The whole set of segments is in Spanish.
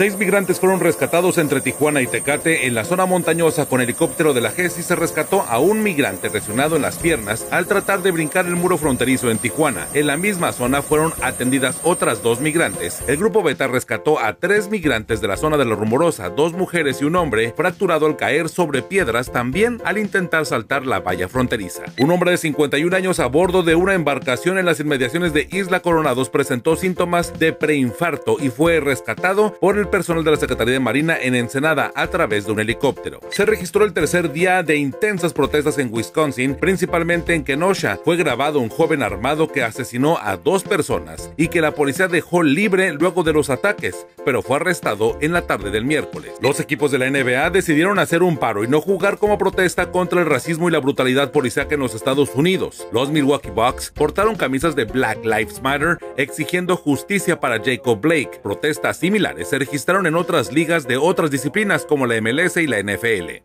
Seis migrantes fueron rescatados entre Tijuana y Tecate en la zona montañosa con helicóptero de la GES y se rescató a un migrante lesionado en las piernas al tratar de brincar el muro fronterizo en Tijuana. En la misma zona fueron atendidas otras dos migrantes. El grupo Beta rescató a tres migrantes de la zona de la Rumorosa, dos mujeres y un hombre, fracturado al caer sobre piedras también al intentar saltar la valla fronteriza. Un hombre de 51 años a bordo de una embarcación en las inmediaciones de Isla Coronados presentó síntomas de preinfarto y fue rescatado por el personal de la Secretaría de Marina en Ensenada a través de un helicóptero. Se registró el tercer día de intensas protestas en Wisconsin, principalmente en Kenosha. Fue grabado un joven armado que asesinó a dos personas y que la policía dejó libre luego de los ataques, pero fue arrestado en la tarde del miércoles. Los equipos de la NBA decidieron hacer un paro y no jugar como protesta contra el racismo y la brutalidad policíaca en los Estados Unidos. Los Milwaukee Bucks portaron camisas de Black Lives Matter exigiendo justicia para Jacob Blake. Protestas similares se registraron en otras ligas de otras disciplinas como la MLS y la NFL.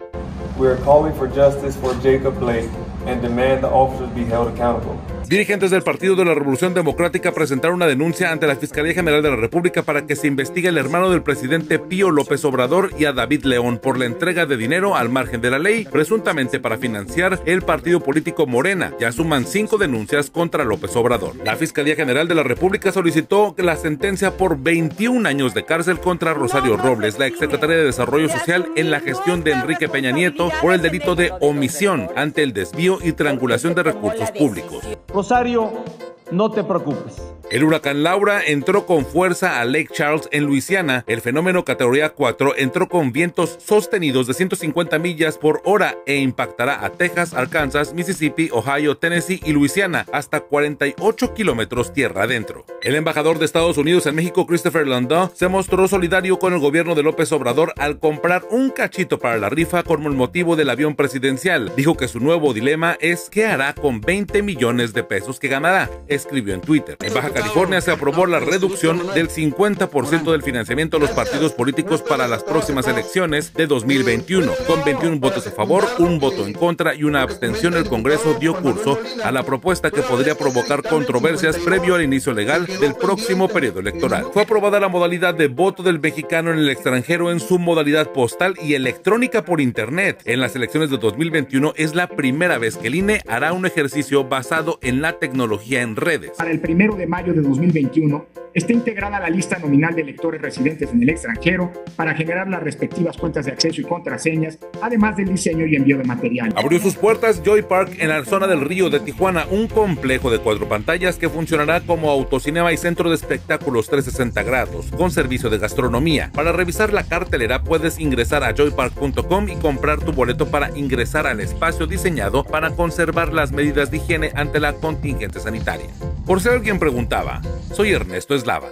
We are calling for justice for Jacob Blake and demand the officers be held accountable. Dirigentes del Partido de la Revolución Democrática presentaron una denuncia ante la Fiscalía General de la República para que se investigue al hermano del presidente Pío López Obrador y a David León por la entrega de dinero al margen de la ley, presuntamente para financiar el partido político Morena. Ya suman cinco denuncias contra López Obrador. La Fiscalía General de la República solicitó la sentencia por 21 años de cárcel contra Rosario Robles, la exsecretaria de Desarrollo Social en la gestión de Enrique Peña Nieto, por el delito de omisión ante el desvío y triangulación de recursos públicos. Rosario, no te preocupes. El huracán Laura entró con fuerza a Lake Charles en Luisiana. El fenómeno categoría 4 entró con vientos sostenidos de 150 millas por hora e impactará a Texas, Arkansas, Mississippi, Ohio, Tennessee y Luisiana hasta 48 kilómetros tierra adentro. El embajador de Estados Unidos en México, Christopher Landau, se mostró solidario con el gobierno de López Obrador al comprar un cachito para la rifa con el motivo del avión presidencial. Dijo que su nuevo dilema es qué hará con 20 millones de pesos que ganará, escribió en Twitter. California se aprobó la reducción del 50% del financiamiento a los partidos políticos para las próximas elecciones de 2021. Con 21 votos a favor, un voto en contra y una abstención, el Congreso dio curso a la propuesta que podría provocar controversias previo al inicio legal del próximo periodo electoral. Fue aprobada la modalidad de voto del mexicano en el extranjero en su modalidad postal y electrónica por Internet. En las elecciones de 2021 es la primera vez que el INE hará un ejercicio basado en la tecnología en redes. Para el primero de mayo de 2021 está integrada la lista nominal de electores residentes en el extranjero para generar las respectivas cuentas de acceso y contraseñas, además del diseño y envío de material. Abrió sus puertas Joy Park en la zona del río de Tijuana, un complejo de cuatro pantallas que funcionará como autocinema y centro de espectáculos 360 grados, con servicio de gastronomía. Para revisar la cartelera puedes ingresar a joypark.com y comprar tu boleto para ingresar al espacio diseñado para conservar las medidas de higiene ante la contingente sanitaria. Por si alguien preguntaba, soy Ernesto Eslava.